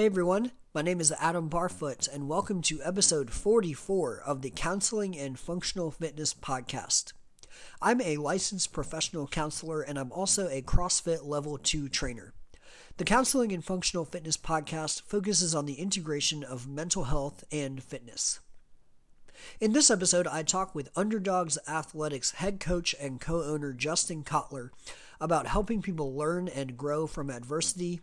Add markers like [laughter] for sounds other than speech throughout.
Hey everyone, my name is Adam Barfoot, and welcome to episode 44 of the Counseling and Functional Fitness Podcast. I'm a licensed professional counselor and I'm also a CrossFit Level 2 trainer. The Counseling and Functional Fitness Podcast focuses on the integration of mental health and fitness. In this episode, I talk with Underdogs Athletics head coach and co owner Justin Cotler about helping people learn and grow from adversity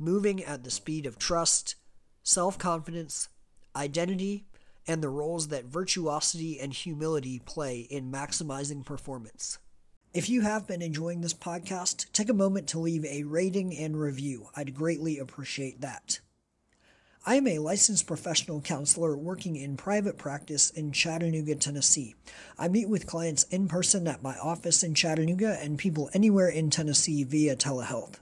moving at the speed of trust, self confidence, identity, and the roles that virtuosity and humility play in maximizing performance. If you have been enjoying this podcast, take a moment to leave a rating and review. I'd greatly appreciate that. I am a licensed professional counselor working in private practice in Chattanooga, Tennessee. I meet with clients in person at my office in Chattanooga and people anywhere in Tennessee via telehealth.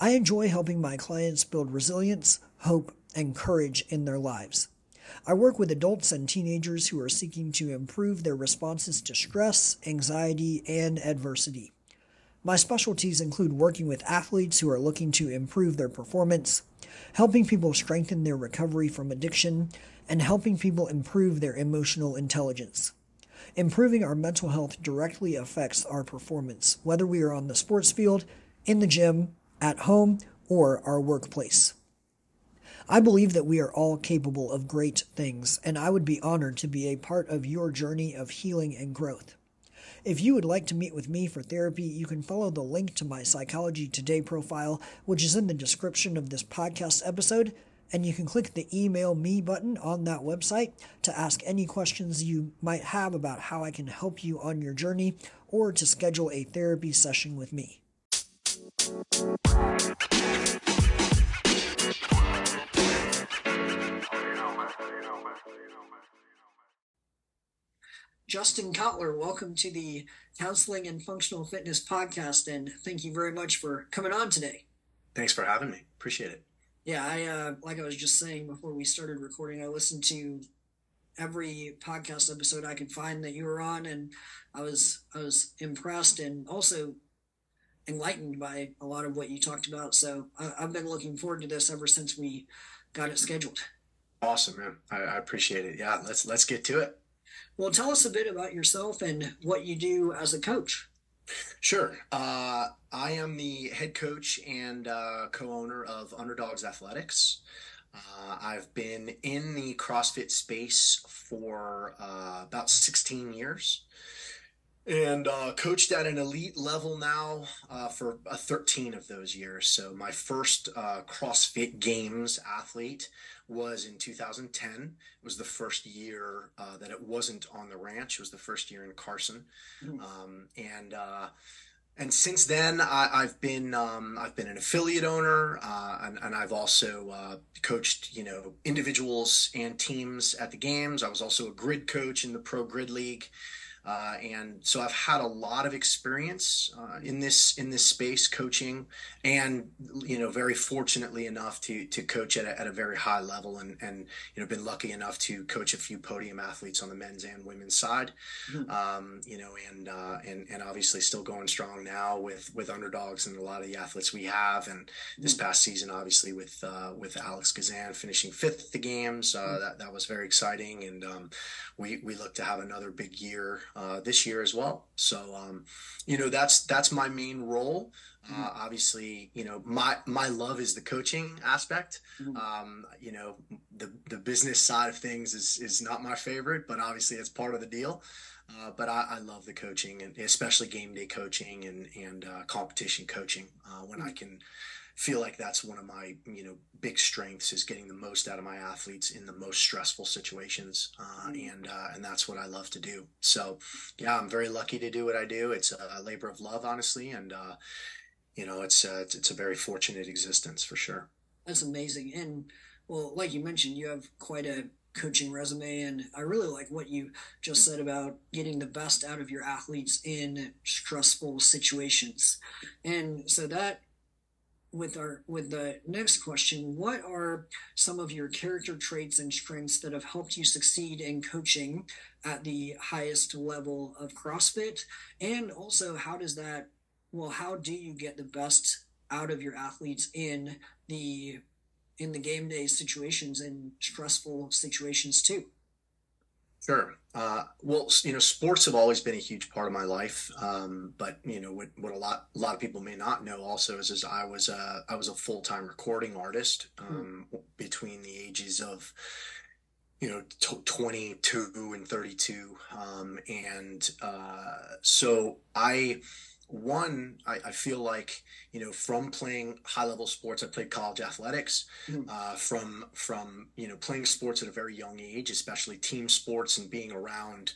I enjoy helping my clients build resilience, hope, and courage in their lives. I work with adults and teenagers who are seeking to improve their responses to stress, anxiety, and adversity. My specialties include working with athletes who are looking to improve their performance, helping people strengthen their recovery from addiction, and helping people improve their emotional intelligence. Improving our mental health directly affects our performance, whether we are on the sports field, in the gym, at home, or our workplace. I believe that we are all capable of great things, and I would be honored to be a part of your journey of healing and growth. If you would like to meet with me for therapy, you can follow the link to my Psychology Today profile, which is in the description of this podcast episode, and you can click the email me button on that website to ask any questions you might have about how I can help you on your journey or to schedule a therapy session with me. Justin Cotler, welcome to the Counseling and Functional Fitness Podcast, and thank you very much for coming on today. Thanks for having me. Appreciate it. Yeah, I uh, like I was just saying before we started recording, I listened to every podcast episode I could find that you were on, and I was I was impressed and also enlightened by a lot of what you talked about. So I, have been looking forward to this ever since we got it scheduled. Awesome, man. I, I appreciate it. Yeah, let's let's get to it. Well, tell us a bit about yourself and what you do as a coach. Sure. Uh, I am the head coach and uh, co owner of Underdogs Athletics. Uh, I've been in the CrossFit space for uh, about 16 years and uh, coached at an elite level now uh, for uh, 13 of those years. So my first uh, CrossFit Games athlete was in 2010. It was the first year uh, that it wasn't on the ranch. It was the first year in Carson, mm. um, and uh, and since then I, have been um, I've been an affiliate owner, and, and, I've also coached you know individuals and teams at the games. I was also a grid coach in the Pro Grid League. Uh, and so I've had a lot of experience uh, in this in this space coaching, and you know, very fortunately enough to to coach at a, at a very high level, and and you know, been lucky enough to coach a few podium athletes on the men's and women's side, mm-hmm. um, you know, and uh, and and obviously still going strong now with with underdogs and a lot of the athletes we have, and this mm-hmm. past season, obviously with uh, with Alex Gazan finishing fifth at the games, uh, mm-hmm. that that was very exciting, and um, we we look to have another big year uh, this year as well. So, um, you know, that's that's my main role. Uh, mm-hmm. obviously, you know, my my love is the coaching aspect. Mm-hmm. Um, you know, the the business side of things is is not my favorite, but obviously it's part of the deal. Uh, but I, I, love the coaching and especially game day coaching and and uh, competition coaching uh, when mm-hmm. I can feel like that's one of my you know big strengths is getting the most out of my athletes in the most stressful situations uh, mm. and uh, and that's what I love to do. So yeah I'm very lucky to do what I do. It's a labor of love honestly and uh, you know it's, uh, it's it's a very fortunate existence for sure. That's amazing and well like you mentioned you have quite a coaching resume and I really like what you just said about getting the best out of your athletes in stressful situations. And so that with our with the next question what are some of your character traits and strengths that have helped you succeed in coaching at the highest level of crossfit and also how does that well how do you get the best out of your athletes in the in the game day situations and stressful situations too. Sure. Uh, well, you know, sports have always been a huge part of my life. Um, but you know, what, what a lot a lot of people may not know also is, is I was a I was a full time recording artist hmm. um, mm. between the ages of you know t- 22 and 32, um, and uh, so I one, I, I, feel like you know from playing high level sports, I played college athletics. Mm-hmm. Uh, from from you know playing sports at a very young age, especially team sports, and being around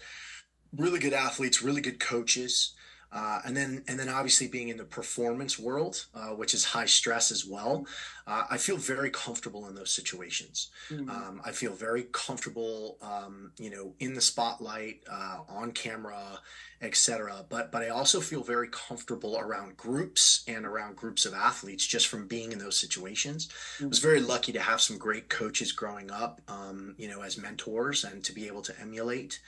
really good athletes, really good coaches. Uh, and then and then obviously being in the performance world, uh, which is high stress as well, uh, I feel very comfortable in those situations. Mm-hmm. Um, I feel very comfortable, um, you know, in the spotlight, uh, on camera, etc. But but I also feel very comfortable around groups and around groups of athletes just from being in those situations. Mm-hmm. I was very lucky to have some great coaches growing up, um, you know, as mentors and to be able to emulate.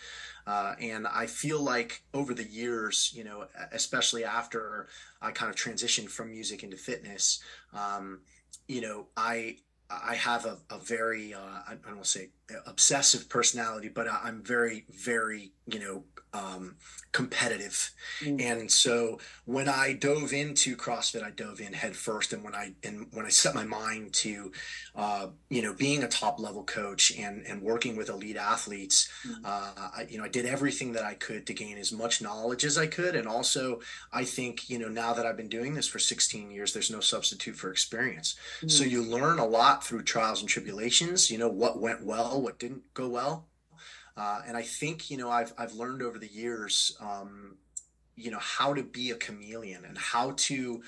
Uh, and I feel like over the years, you know, especially after I kind of transitioned from music into fitness, um, you know, I I have a, a very uh, I don't want to say obsessive personality, but I'm very very you know um, competitive. Mm. And so when I dove into CrossFit, I dove in head first. And when I and when I set my mind to, uh, you know, being a top level coach and and working with elite athletes, mm. uh, I, you know, I did everything that I could to gain as much knowledge as I could. And also, I think you know now that I've been doing this for 16 years, there's no substitute for experience. Mm. So you learn a lot through trials and tribulations. You know what went well, what didn't go well uh, and I think, you know, I've, I've learned over the years, um, you know, how to be a chameleon and how to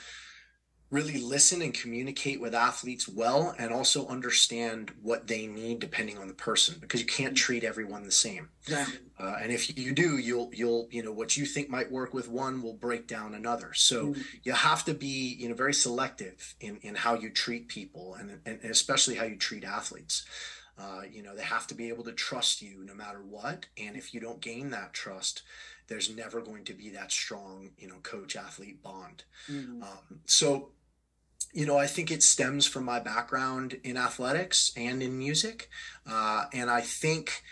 really listen and communicate with athletes well and also understand what they need depending on the person because you can't treat everyone the same yeah. uh, and if you do you'll you'll you know what you think might work with one will break down another so mm-hmm. you have to be you know very selective in in how you treat people and, and especially how you treat athletes uh, you know, they have to be able to trust you no matter what. And if you don't gain that trust, there's never going to be that strong, you know, coach athlete bond. Mm-hmm. Um, so, you know, I think it stems from my background in athletics and in music. Uh, and I think,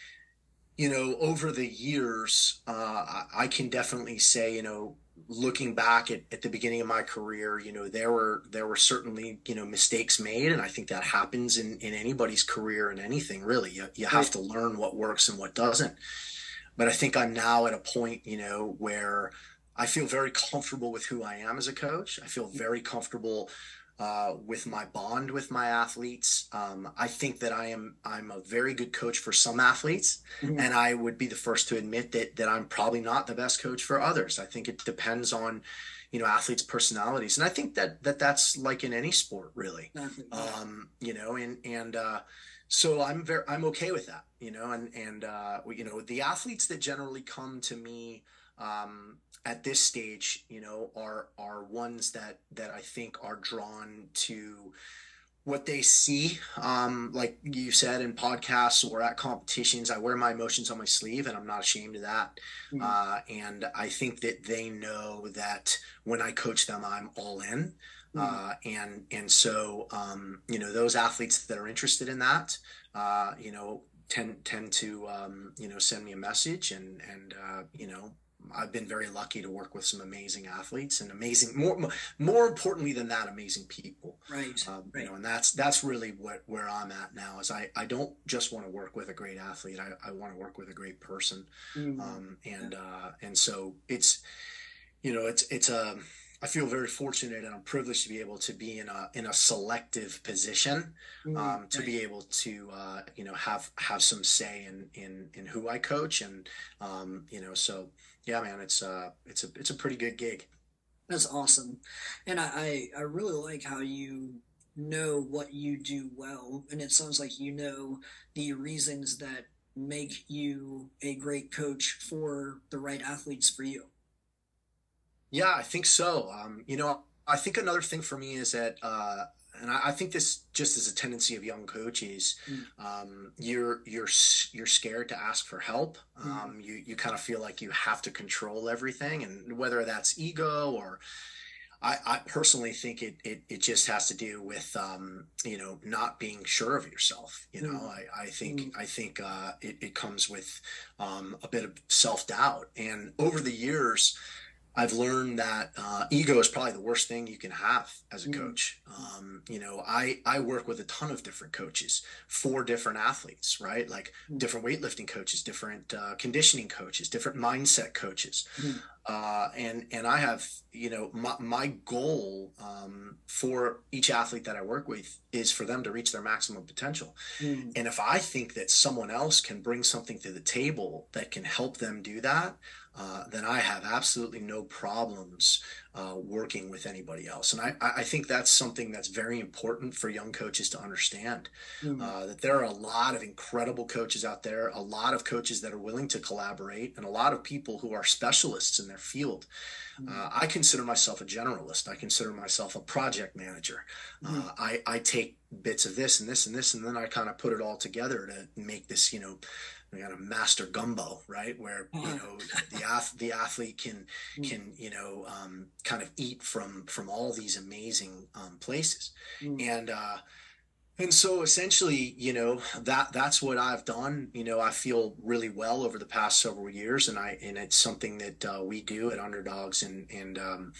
you know, over the years, uh, I can definitely say, you know, looking back at, at the beginning of my career, you know, there were there were certainly, you know, mistakes made. And I think that happens in, in anybody's career and anything really. You, you have to learn what works and what doesn't. But I think I'm now at a point, you know, where I feel very comfortable with who I am as a coach. I feel mm. very comfortable uh, with my bond with my athletes. Um, I think that I am I'm a very good coach for some athletes, mm-hmm. and I would be the first to admit that that I'm probably not the best coach for others. I think it depends on you know athletes' personalities, and I think that that that's like in any sport, really. Um, you know, and and uh, so I'm very I'm okay with that. You know, and and uh, you know the athletes that generally come to me um, at this stage, you know, are are ones that that I think are drawn to what they see. Um, like you said in podcasts or at competitions, I wear my emotions on my sleeve, and I'm not ashamed of that. Mm-hmm. Uh, and I think that they know that when I coach them, I'm all in. Mm-hmm. Uh, and and so um, you know those athletes that are interested in that, uh, you know, tend tend to um, you know send me a message and and uh, you know I've been very lucky to work with some amazing athletes and amazing more more importantly than that amazing people right, um, right. you know and that's that's really what where I'm at now is I I don't just want to work with a great athlete I, I want to work with a great person mm-hmm. um, and uh, and so it's you know it's it's a um, I feel very fortunate and I'm privileged to be able to be in a in a selective position, mm, um, to right. be able to uh, you know have have some say in in in who I coach and um, you know so yeah man it's uh it's a it's a pretty good gig. That's awesome, and I I, really like how you know what you do well, and it sounds like you know the reasons that make you a great coach for the right athletes for you. Yeah, I think so. Um, you know, I think another thing for me is that, uh, and I, I, think this just is a tendency of young coaches. Mm. Um, you're you're you're scared to ask for help. Mm. Um, mm. You you kind of feel like you have to control everything, and whether that's ego or I, I personally think it, it, it just has to do with um, you know not being sure of yourself. You know, mm. I, I think mm. I think uh, it, it comes with um, a bit of self doubt, and over the years, I've learned that uh, ego is probably the worst thing you can have as a mm. coach. Um, you know, I I work with a ton of different coaches, four different athletes, right? Like mm. different weightlifting coaches, different uh, conditioning coaches, different mindset coaches, mm. uh, and and I have you know my my goal um, for each athlete that I work with is for them to reach their maximum potential. Mm. And if I think that someone else can bring something to the table that can help them do that, uh, then I have absolutely no problems uh, working with anybody else. And I, I think that's something that's very important for young coaches to understand mm-hmm. uh, that there are a lot of incredible coaches out there, a lot of coaches that are willing to collaborate, and a lot of people who are specialists in their field. Mm-hmm. I consider myself a generalist. I consider myself a project manager. Mm-hmm. I, I take bits of this and this and this, and then I kind of put it all together to make this, you know, we got a master gumbo, right? Where you uh-huh. know the ath- the athlete can mm. can you know um, kind of eat from from all these amazing um, places, mm. and uh, and so essentially, you know that that's what I've done. You know, I feel really well over the past several years, and I and it's something that uh, we do at Underdogs, and and um,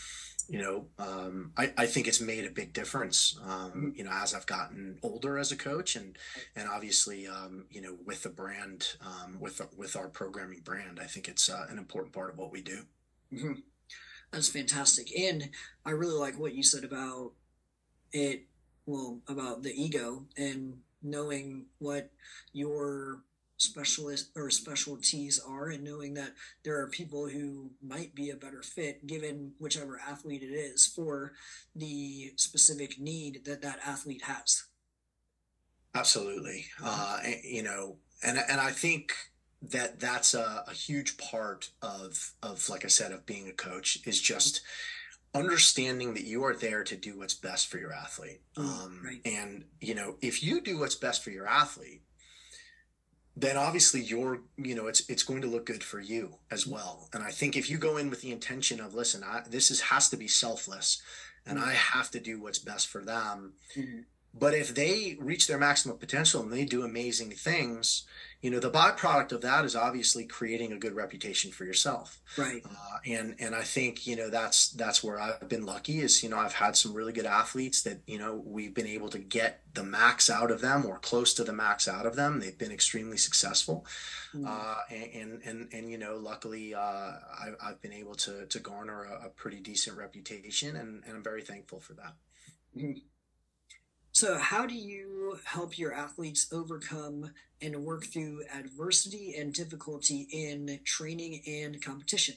you know, um, I, I think it's made a big difference, um, mm-hmm. you know, as I've gotten older as a coach and, and obviously, um, you know, with the brand, um, with, with our programming brand, I think it's uh, an important part of what we do. Mm-hmm. That's fantastic. And I really like what you said about it, well, about the ego and knowing what your specialist or specialties are and knowing that there are people who might be a better fit given whichever athlete it is for the specific need that that athlete has. Absolutely. Uh, you know and and i think that that's a, a huge part of of like i said of being a coach is just understanding that you are there to do what's best for your athlete. Mm, um, right. and you know if you do what's best for your athlete then obviously you're you know it's it's going to look good for you as well and i think if you go in with the intention of listen I, this is has to be selfless and mm-hmm. i have to do what's best for them mm-hmm. But if they reach their maximum potential and they do amazing things you know the byproduct of that is obviously creating a good reputation for yourself. Right. Uh, and and i think you know that's that's where i've been lucky is you know i've had some really good athletes that you know we've been able to get the max out of them or close to the max out of them. They've been extremely successful. Mm-hmm. uh, and, and, and and you know luckily uh, I, have been able to to garner a, a, pretty decent reputation and, and i'm very thankful for that. Mm-hmm. So, how do you help your athletes overcome and work through adversity and difficulty in training and competition?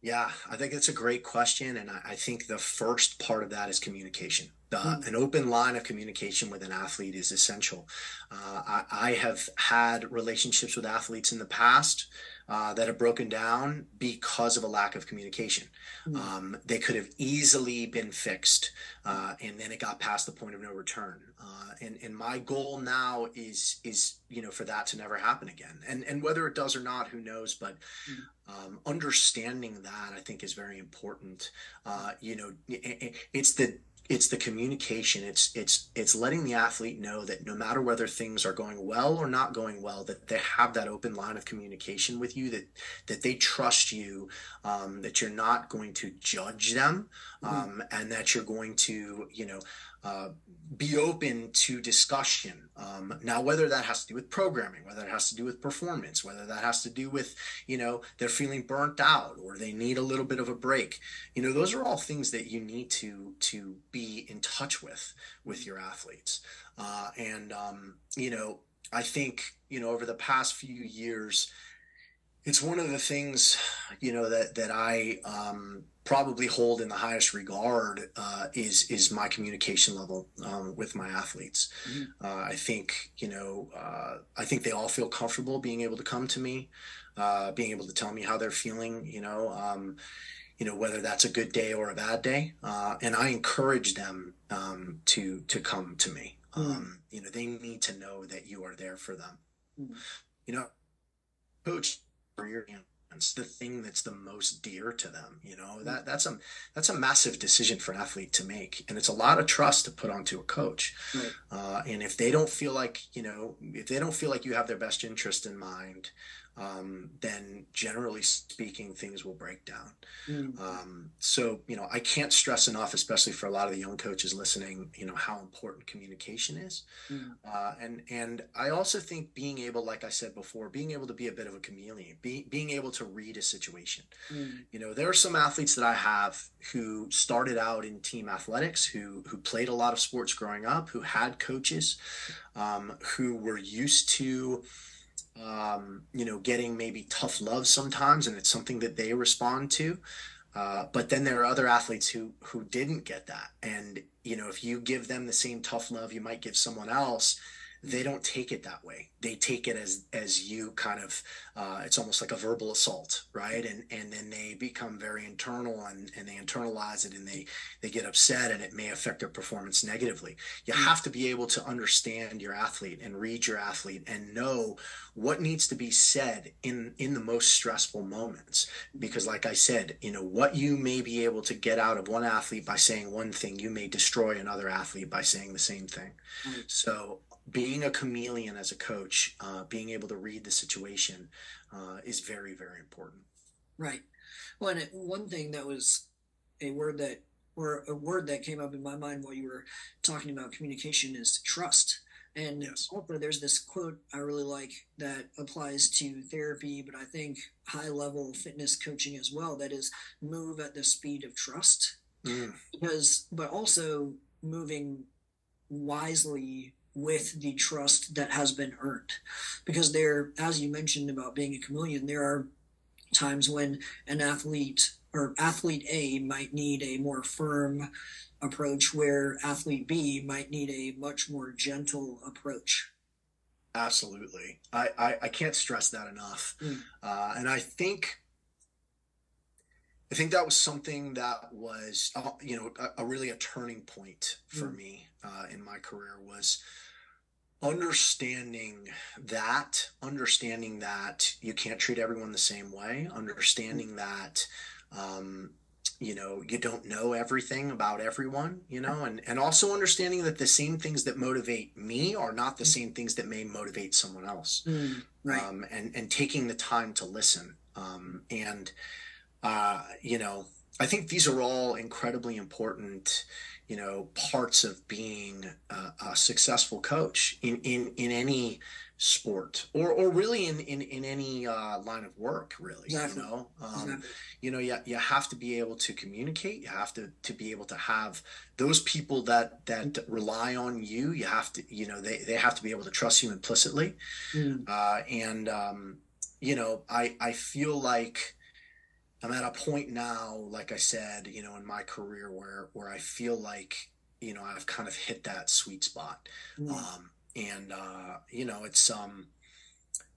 Yeah, I think it's a great question. And I think the first part of that is communication. The, mm. An open line of communication with an athlete is essential. Uh, I, I, have had relationships with athletes in the past uh, that have broken down because of a lack of communication. Mm. Um, they could have easily been fixed, uh, and then it got past the point of no return. Uh, and and my goal now is is you know for that to never happen again. And and whether it does or not, who knows? But mm. um, understanding that I think is very important. Uh, you know, it, it's the it's the communication it's it's it's letting the athlete know that no matter whether things are going well or not going well that they have that open line of communication with you that that they trust you um, that you're not going to judge them mm-hmm. um, mm-hmm. and that you're going to you know uh, be open to discussion. Um, now, whether that has to do with programming, whether it has to do with performance, whether that has to do with, you know, they're feeling burnt out or they need a little bit of a break, you know, those are all things that you need to to be in touch with with your athletes. Uh, and um, you know, I think you know over the past few years, it's one of the things you know that that I um, probably hold in the highest regard uh, is is my communication level um, with my athletes. Mm-hmm. Uh, I think you know uh, I think they all feel comfortable being able to come to me, uh, being able to tell me how they're feeling. You know. Um, you know whether that's a good day or a bad day, uh, and I encourage them um, to to come to me. Mm-hmm. you know they need to know that you are there for them. Mm-hmm. You know, coach, the thing that's the most dear to them you know that that's a that's a massive decision for an athlete to make and it's a lot of trust to put onto a coach right. uh, and if they don't feel like you know if they don't feel like you have their best interest in mind um, then generally speaking, things will break down. Mm. Um, so, you know, I can't stress enough, especially for a lot of the young coaches listening, you know, how important communication is. Mm. Uh, and, and I also think being able, like I said before, being able to be a bit of a chameleon, be, being able to read a situation. Mm. You know, there are some athletes that I have who started out in team athletics, who, who played a lot of sports growing up, who had coaches, um, who were used to, um, you know, getting maybe tough love sometimes, and it's something that they respond to. Uh, but then there are other athletes who who didn't get that, and you know, if you give them the same tough love you might give someone else, they don't take it that way. They take it as as you kind of uh, it's almost like a verbal assault right? And and then they become very internal and and they internalize it and they they get upset and it may affect their performance negatively. You mm-hmm. have to be able to understand your athlete and read your athlete and know what needs to be said in in the most stressful moments. Because like i said you know what you may be able to get out of one athlete by saying one thing you may destroy another athlete by saying the same thing. So being a chameleon as a coach, uh, being able to read the situation uh, is very, very important. Right. Well, and one thing that was a word that, or a word that came up in my mind while you were talking about communication is trust. And yes. also, there's this quote I really like that applies to therapy, but I think high level fitness coaching as well. That is, move at the speed of trust. Mm. Because, but also moving wisely with the trust that has been earned. Because there, as you mentioned about being a chameleon, there are times when an athlete or athlete A might need a more firm approach, where athlete B might need a much more gentle approach. Absolutely. I, I, I can't stress that enough. Mm. Uh, and I think I think that was something that was, uh, you know, a, a, really a turning point for mm. me uh, in my career was understanding that, understanding that you can't treat everyone the same way, understanding that, um, you know, you don't know everything about everyone, you know, and, and also understanding that the same things that motivate me are not the same things that may motivate someone else. Mm, right. Um, and, and taking the time to listen. Um, and, uh, you know, I think these are all incredibly important, you know, parts of being a, a successful coach in, in, in any sport or, or really in, in, in any uh, line of work, really, exactly. you know, um, exactly. you know, you, you have to be able to communicate. You have to, to be able to have those people that, that rely on you. You have to, you know, they, they have to be able to trust you implicitly. Mm. Uh, and, um, you know, I, I feel like, I'm at a point now, like I said, you know, in my career where where I feel like, you know, I've kind of hit that sweet spot. Mm. Um, and uh, you know, it's um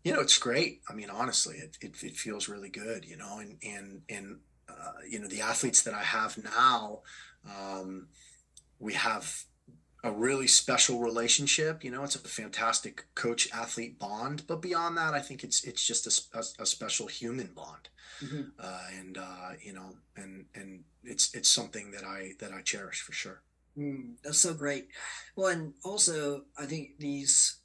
you know, it's great. I mean, honestly, it, it, it feels really good, you know, and and and uh, you know, the athletes that I have now, um, we have a really special relationship. You know, it's a fantastic coach athlete bond. But beyond that, I think it's it's just a, a, a special human bond, mm-hmm. uh, and uh, you know, and and it's it's something that I that I cherish for sure. Mm, that's so great. Well, and also I think these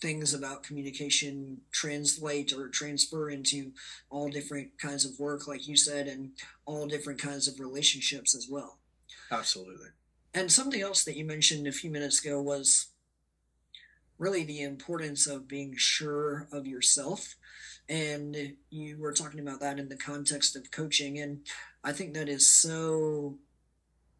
things about communication translate or transfer into all different kinds of work, like you said, and all different kinds of relationships as well. Absolutely. And something else that you mentioned a few minutes ago was really the importance of being sure of yourself. And you were talking about that in the context of coaching. And I think that is so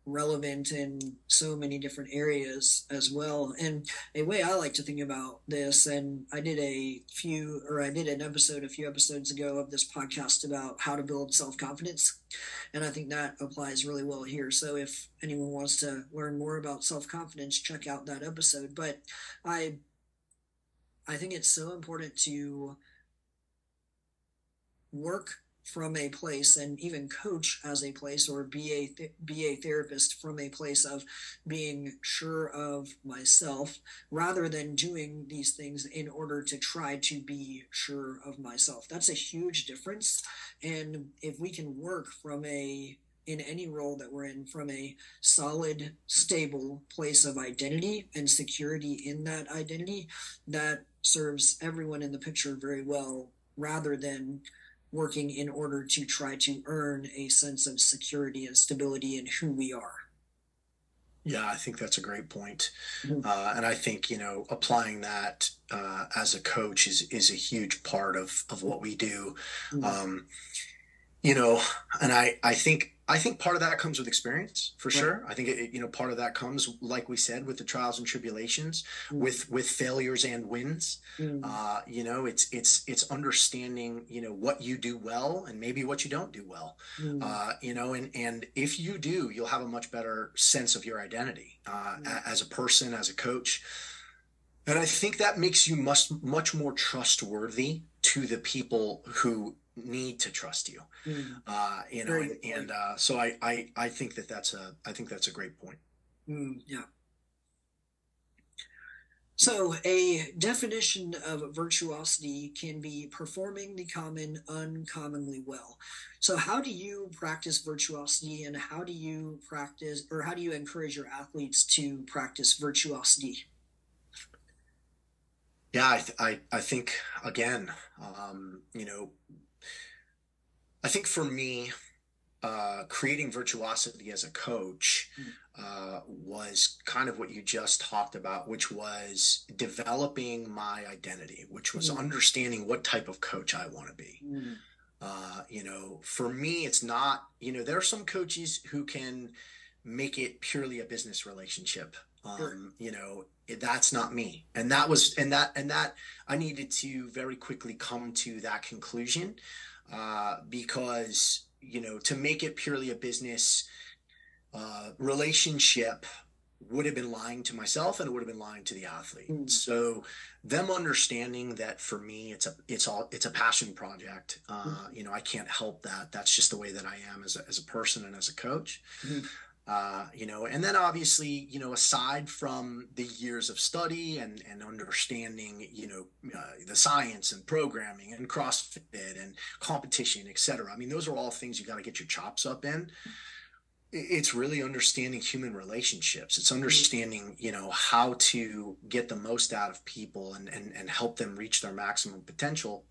relevant in so many different areas as well. And a way I like to think about this, and I did a few, or I did an episode a few episodes ago of this podcast about how to build self confidence. And I think that applies really well here. So if anyone wants to learn more about self confidence, check out that episode. But I, I think it's so important to work from a place and even coach as a place or be a th- be a therapist from a place of being sure of myself rather than doing these things in order to try to be sure of myself. That's a huge difference. And if we can work from a in any role that we're in from a solid stable place of identity and security in that identity that serves everyone in the picture very well rather than working in order to try to earn a sense of security and stability in who we are. Yeah, I think that's a great point. Mm-hmm. Uh, and I think, you know, applying that uh, as a coach is, is a huge part of, of what we do. Mm-hmm. Um, you know, and I, I think I think part of that comes with experience for right. sure. I think it, you know part of that comes, like we said, with the trials and tribulations, mm. with with failures and wins. Mm. Uh, you know, it's it's it's understanding you know what you do well and maybe what you don't do well. Mm. Uh, you know, and and if you do, you'll have a much better sense of your identity uh, mm. as a person, as a coach. And I think that makes you much much more trustworthy to the people who need to trust you. Mm. Uh, you know, and, and uh, so I, I I think that that's a I think that's a great point. Mm, yeah. So, a definition of virtuosity can be performing the common uncommonly well. So, how do you practice virtuosity and how do you practice or how do you encourage your athletes to practice virtuosity? Yeah, I, th- I, I think, again, um, you know, I think for me, uh, creating virtuosity as a coach hmm. uh, was kind of what you just talked about, which was developing my identity, which was mm. understanding what type of coach I want to be. Mm. Uh, you know, for me, it's not, you know, there are some coaches who can make it purely a business relationship. Um, sure. You know, that's not me. And that was, and that, and that I needed to very quickly come to that conclusion uh, because you know to make it purely a business uh, relationship would have been lying to myself and it would have been lying to the athlete. Mm. So them understanding that for me it's a it's all it's a passion project. Uh, mm. You know I can't help that. That's just the way that I am as a, as a person and as a coach. Mm uh, you know, and then obviously, you know, aside from the years of study and, and understanding, you know, uh, the science and programming and CrossFit and competition, et cetera. I mean, those are all things you got to get your chops up in it's really understanding human relationships. It's understanding you know how to get the most out of people and, and and help them reach their maximum potential.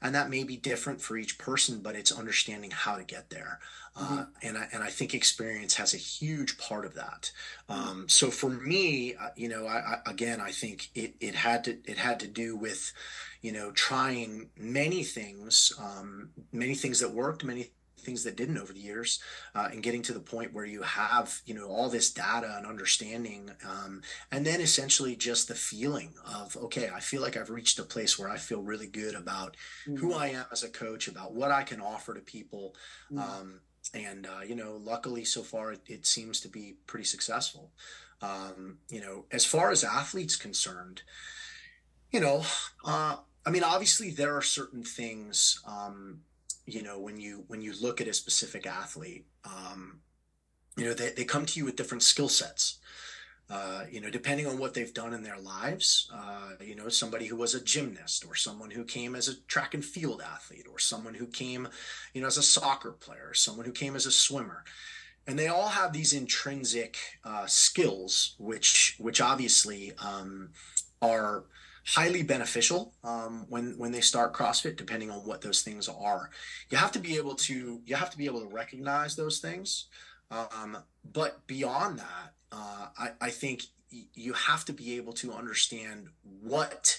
And that may be different for each person but it's understanding how to get there. Uh, mm-hmm. and I, and I think experience has a huge part of that. Um, so for me uh, you know I, I, again I think it, it had to it had to do with you know trying many things um, many things that worked many things that didn't over the years uh, and getting to the point where you have you know all this data and understanding um, and then essentially just the feeling of okay i feel like i've reached a place where i feel really good about mm-hmm. who i am as a coach about what i can offer to people mm-hmm. um, and uh, you know luckily so far it, it, seems to be pretty successful um, you know as far as athletes concerned you know uh, i mean obviously there are certain things um, you know when you when you look at a specific athlete um, you know they, they come to you with different skill sets. Uh, you know depending on what they've done in their lives uh, you know somebody who was a gymnast or someone who came as a track and field athlete or someone who came you know as a soccer player someone who came as a swimmer. And they all have these intrinsic uh, skills which which obviously um, are highly beneficial um, when when they start CrossFit, depending on what those things are. You have to be able to you have to be able to recognize those things. Um, but beyond that, uh, I, I think you have to be able to understand what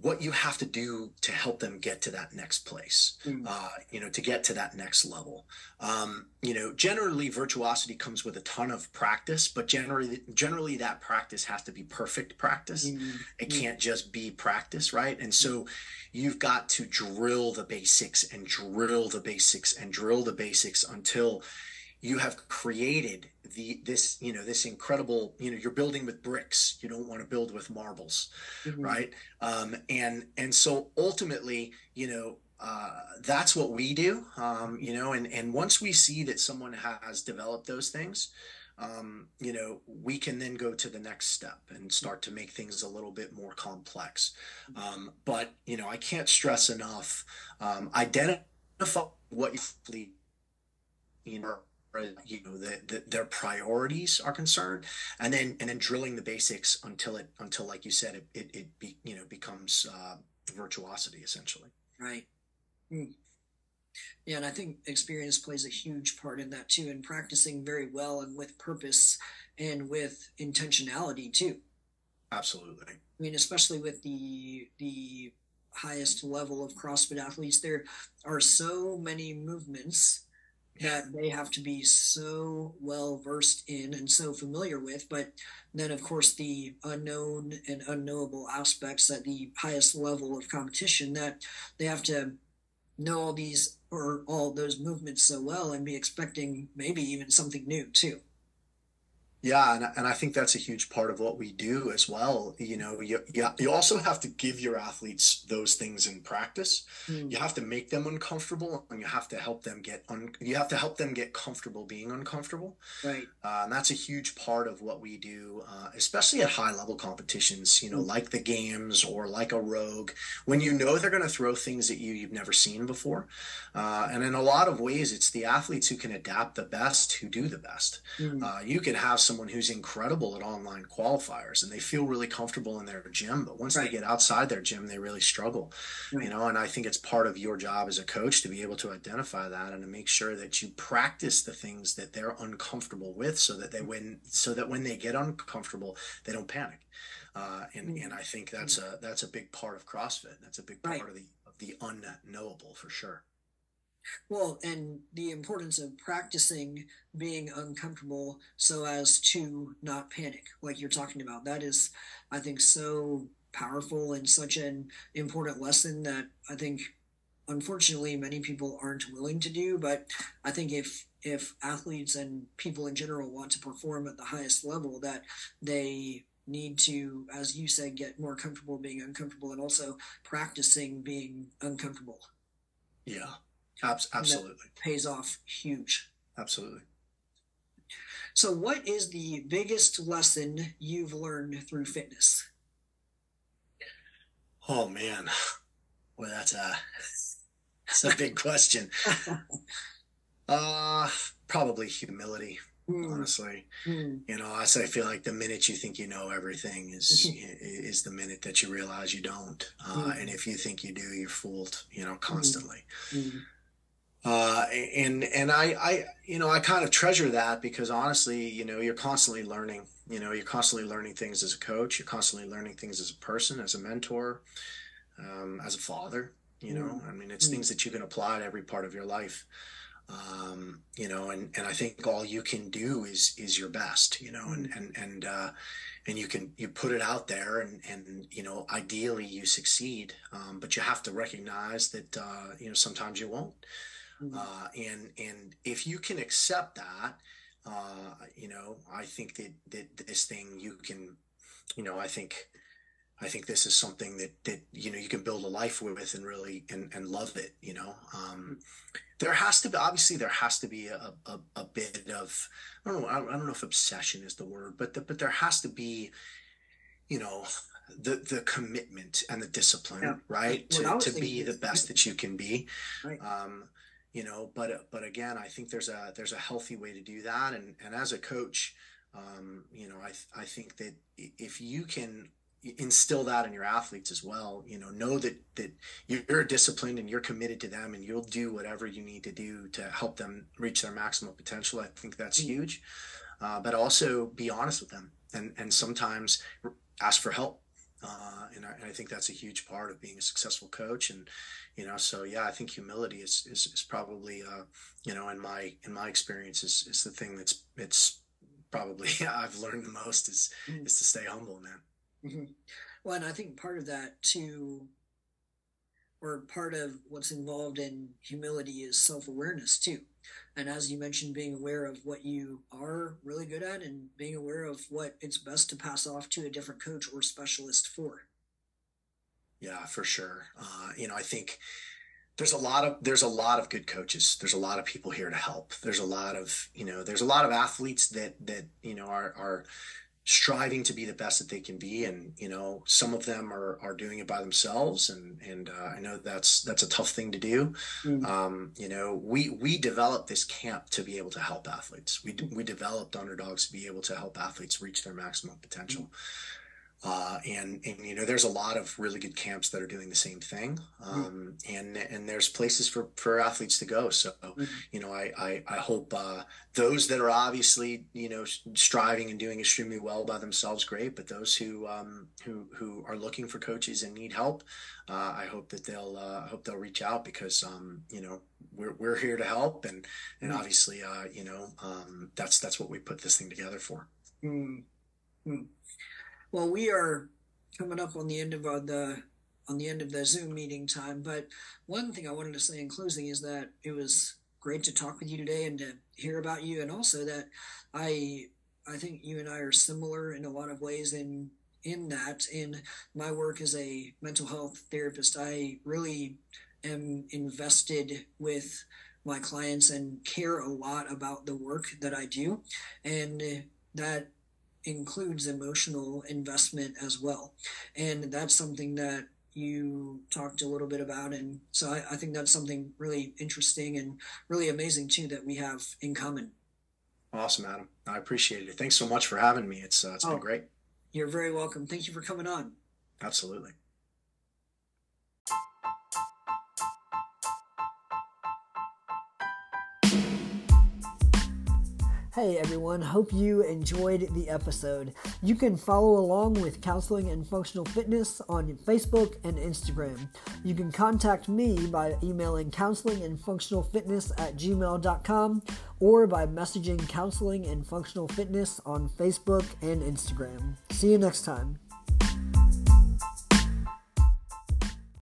what you have to do to help them get to that next place, mm. uh, you know, to get to that next level. Um, you know, generally virtuosity comes with a ton of practice, but generally, generally that practice has to be perfect practice. Mm. It mm. can't just be practice, right? And so you've got to drill the basics and drill the basics and drill the basics until you have created the this you know this incredible you know you're building with bricks you don't want to build with marbles mm-hmm. right um, and and so ultimately you know uh, that's what we do, um, you know, and, and once we see that someone has developed those things, um, you know, we can then go to the next step and start to make things a little bit more complex. Um, but, you know, I can't stress enough, um, identify what you, you know, you know the, the, their priorities are concerned and then and then drilling the basics until it until like you said it it, it be, you know becomes uh, virtuosity essentially. Right. Mm. yeah and i think experience plays a huge part in that too and practicing very well and with purpose and with intentionality too. Absolutely. I mean especially with the the highest level of crossfit athletes there are so many movements that they have to be so well versed in and so familiar with. But then, of course, the unknown and unknowable aspects at the highest level of competition that they have to know all these or all those movements so well and be expecting maybe even something new too. Yeah, and, and I think that's a huge part of what we do as well. You know, you, you, you also have to give your athletes those things in practice. Mm. You have to make them uncomfortable, and you have to help them get un, you have to help them get comfortable being uncomfortable. Right. Uh, and that's a huge part of what we do, uh, especially at high level competitions. You know, mm. like the games or like a rogue, when you know they're going to throw things at you you've never seen before. Uh, and in a lot of ways, it's the athletes who can adapt the best who do the best. Mm. you can have someone who's incredible at online qualifiers and they feel really comfortable in their gym but once right. they get outside their gym they really struggle right. you know and i think it's part of your job as a coach to be able to identify that and to make sure that you practice the things that they're uncomfortable with so that they when so that when they get uncomfortable they don't panic uh, and mm. and i think that's a that's a big part of crossfit that's a big part right. of the of the unknowable for sure well, and the importance of practicing being uncomfortable so as to not panic, like you're talking about. That is, I think, so powerful and such an important lesson that I think, unfortunately, many people aren't willing to do. But I think if if athletes and people in general want to perform at the highest level, that they need to, as you said, get more comfortable being uncomfortable and also practicing being uncomfortable. Yeah, absolutely. pays off huge. Absolutely. So, what is the biggest lesson you've learned through fitness? Oh man, well that's a that's a big question. [laughs] uh probably humility. Mm. Honestly, mm. you know, I say I feel like the minute you think you know everything is [laughs] is the minute that you realize you don't, uh, mm. and if you think you do, you're fooled. You know, constantly. Uh, and and I, I you know I kind of treasure that because honestly you know you're constantly learning you know you're constantly learning things as a coach you're constantly learning things as a person as a mentor um, as a father you know mm. I mean it's mm. things that you can apply to every part of your life um, you know and and I think all you can do is is your best you know and mm. and and uh, and you can you put it out there and and you know ideally you succeed um, but you have to recognize that uh, you know sometimes you won't Mm-hmm. Uh, and and if you can accept that, uh, you know, I think that, that this thing you can, you know, I think, I think this is something that that you know you can build a life with and really and and love it. You know, um, there has to be obviously there has to be a, a, a bit of I don't know I don't know if obsession is the word, but the, but there has to be, you know, the the commitment and the discipline, yeah. right, to to be the best that you can be. Right. Um, you know but but again i think there's a there's a healthy way to do that. And and as a coach um, you know i i think that if you can instill that in your athletes as well you know know that that you're disciplined and you're committed to them and you'll do whatever you need to do to help them reach their maximum potential i think that's mm-hmm. huge. Uh, but also be honest with them and and sometimes ask for help uh, and, I, and, I, think that's a huge part of being a successful coach and you know so yeah i think humility is is, is probably uh, you know in my in my experience is, is the thing that's it's probably [laughs] i've learned the most is mm-hmm. is to stay humble man mm-hmm. well and i think part of that too or part of what's involved in humility is self-awareness too. And as you mentioned being aware of what you are really good at and being aware of what it's best to pass off to a different coach or specialist for. Yeah for sure. Uh, you know i think there's a lot of there's a lot of good coaches. There's a lot of people here to help. There's a lot of you know there's a lot of athletes that that you know are are striving to be the best that they can be. And you know some of them are are doing it by themselves. And and uh, i know that's that's a tough thing to do. Mm. um, you know we we developed this camp to be able to help athletes. We we developed underdogs to be able to help athletes reach their maximum potential. Mm. Uh, and, and you know there's a lot of really good camps that are doing the same thing mm-hmm. um, mm. and and there's places for for athletes to go so mm. you know I I, I hope uh, those that are obviously you know striving and doing extremely well by themselves great but those who um, who who are looking for coaches and need help uh, I hope that they'll uh, I hope they'll reach out because um, you know we're we're here to help and and mm. obviously uh, you know um, that's that's what we put this thing together for. Well, we are coming up on the end of uh, the on the end of the Zoom meeting time, but one thing I wanted to say in closing is that it was great to talk with you today and to hear about you, and also that I I think you and I are similar in a lot of ways in in that in my work as a mental health therapist i really am invested with my clients and care a lot about the work that i do and that includes emotional investment as well. And that's something that you talked a little bit about. And so I, I, think that's something really interesting and really amazing too that we have in common. Awesome, Adam. I appreciate it. Thanks so much for having me. It's, uh, it's oh, been great. You're very welcome. Thank you for coming on. Absolutely. Hey everyone, hope you enjoyed the episode. You can follow along with Counseling and Functional Fitness on Facebook and Instagram. You can contact me by emailing counseling and functional fitness at gmail.com or by messaging counseling and functional fitness on Facebook and Instagram. See you next time.